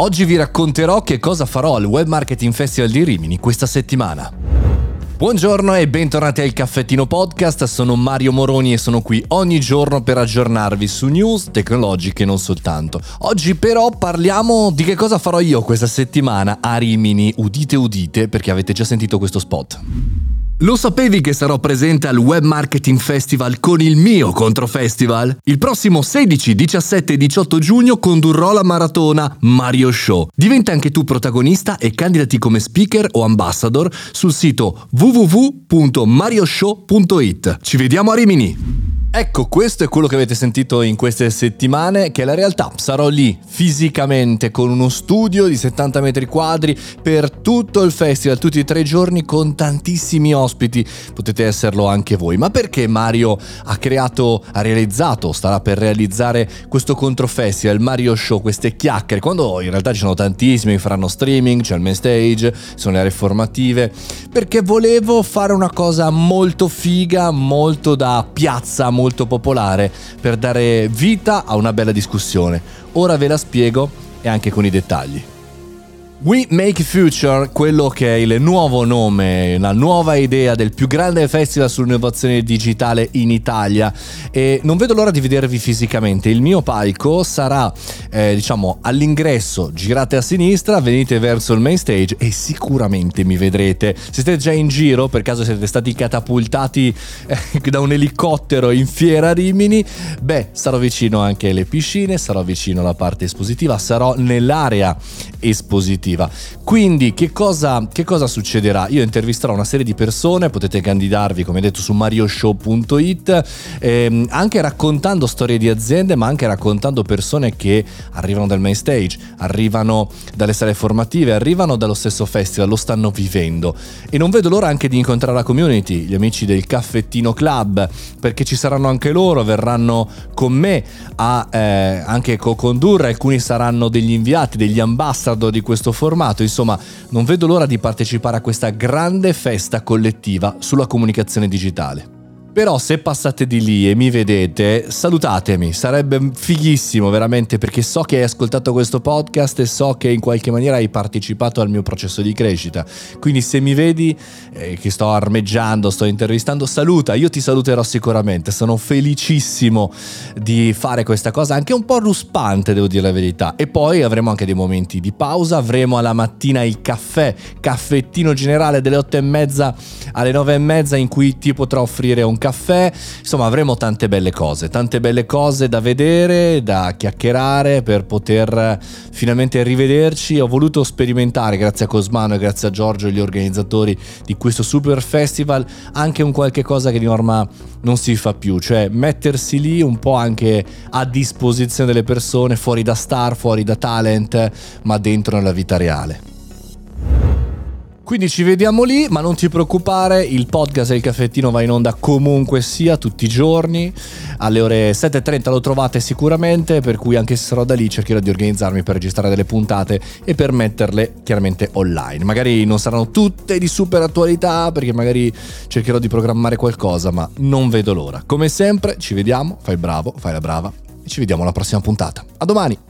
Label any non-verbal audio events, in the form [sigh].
Oggi vi racconterò che cosa farò al Web Marketing Festival di Rimini questa settimana. Buongiorno e bentornati al Caffettino Podcast, sono Mario Moroni e sono qui ogni giorno per aggiornarvi su news tecnologiche e non soltanto. Oggi però parliamo di che cosa farò io questa settimana a Rimini, udite udite perché avete già sentito questo spot. Lo sapevi che sarò presente al Web Marketing Festival con il mio Controfestival? Il prossimo 16, 17 e 18 giugno condurrò la maratona Mario Show. Diventa anche tu protagonista e candidati come speaker o ambassador sul sito www.marioshow.it. Ci vediamo a Rimini! Ecco, questo è quello che avete sentito in queste settimane, che è la realtà. Sarò lì fisicamente con uno studio di 70 metri quadri per tutto il festival, tutti e tre giorni con tantissimi ospiti. Potete esserlo anche voi. Ma perché Mario ha creato, ha realizzato, starà per realizzare questo controfestival, Mario Show, queste chiacchiere? Quando in realtà ci sono tantissimi faranno streaming, c'è il main stage, sono le aree formative. Perché volevo fare una cosa molto figa, molto da piazza, molto popolare per dare vita a una bella discussione. Ora ve la spiego e anche con i dettagli. We Make Future, quello che è il nuovo nome, la nuova idea del più grande festival sull'innovazione digitale in Italia e non vedo l'ora di vedervi fisicamente. Il mio palco sarà, eh, diciamo, all'ingresso, girate a sinistra, venite verso il main stage e sicuramente mi vedrete. Se siete già in giro, per caso siete stati catapultati eh, [laughs] da un elicottero in fiera Rimini, beh, sarò vicino anche alle piscine, sarò vicino alla parte espositiva, sarò nell'area espositiva positiva. Quindi che cosa, che cosa succederà? Io intervisterò una serie di persone, potete candidarvi come detto su marioshow.it, ehm, anche raccontando storie di aziende, ma anche raccontando persone che arrivano dal main stage, arrivano dalle sale formative, arrivano dallo stesso festival, lo stanno vivendo. E non vedo l'ora anche di incontrare la community, gli amici del Caffettino Club, perché ci saranno anche loro, verranno con me a eh, anche co-condurre, alcuni saranno degli inviati, degli ambassador di questo formato. Insomma, non vedo l'ora di partecipare a questa grande festa collettiva sulla comunicazione digitale. Però se passate di lì e mi vedete, salutatemi, sarebbe fighissimo veramente perché so che hai ascoltato questo podcast e so che in qualche maniera hai partecipato al mio processo di crescita. Quindi se mi vedi eh, che sto armeggiando, sto intervistando, saluta, io ti saluterò sicuramente, sono felicissimo di fare questa cosa, anche un po' ruspante devo dire la verità. E poi avremo anche dei momenti di pausa, avremo alla mattina il caffè, caffettino generale delle otto e mezza alle nove e mezza in cui ti potrò offrire un caffè, insomma avremo tante belle cose, tante belle cose da vedere, da chiacchierare per poter finalmente rivederci. Ho voluto sperimentare, grazie a Cosmano e grazie a Giorgio e gli organizzatori di questo super festival, anche un qualche cosa che di norma non si fa più, cioè mettersi lì un po' anche a disposizione delle persone, fuori da star, fuori da talent, ma dentro nella vita reale. Quindi ci vediamo lì, ma non ti preoccupare, il podcast e il caffettino va in onda comunque sia tutti i giorni, alle ore 7.30 lo trovate sicuramente, per cui anche se sarò da lì cercherò di organizzarmi per registrare delle puntate e per metterle chiaramente online. Magari non saranno tutte di super attualità, perché magari cercherò di programmare qualcosa, ma non vedo l'ora. Come sempre, ci vediamo, fai bravo, fai la brava e ci vediamo alla prossima puntata. A domani!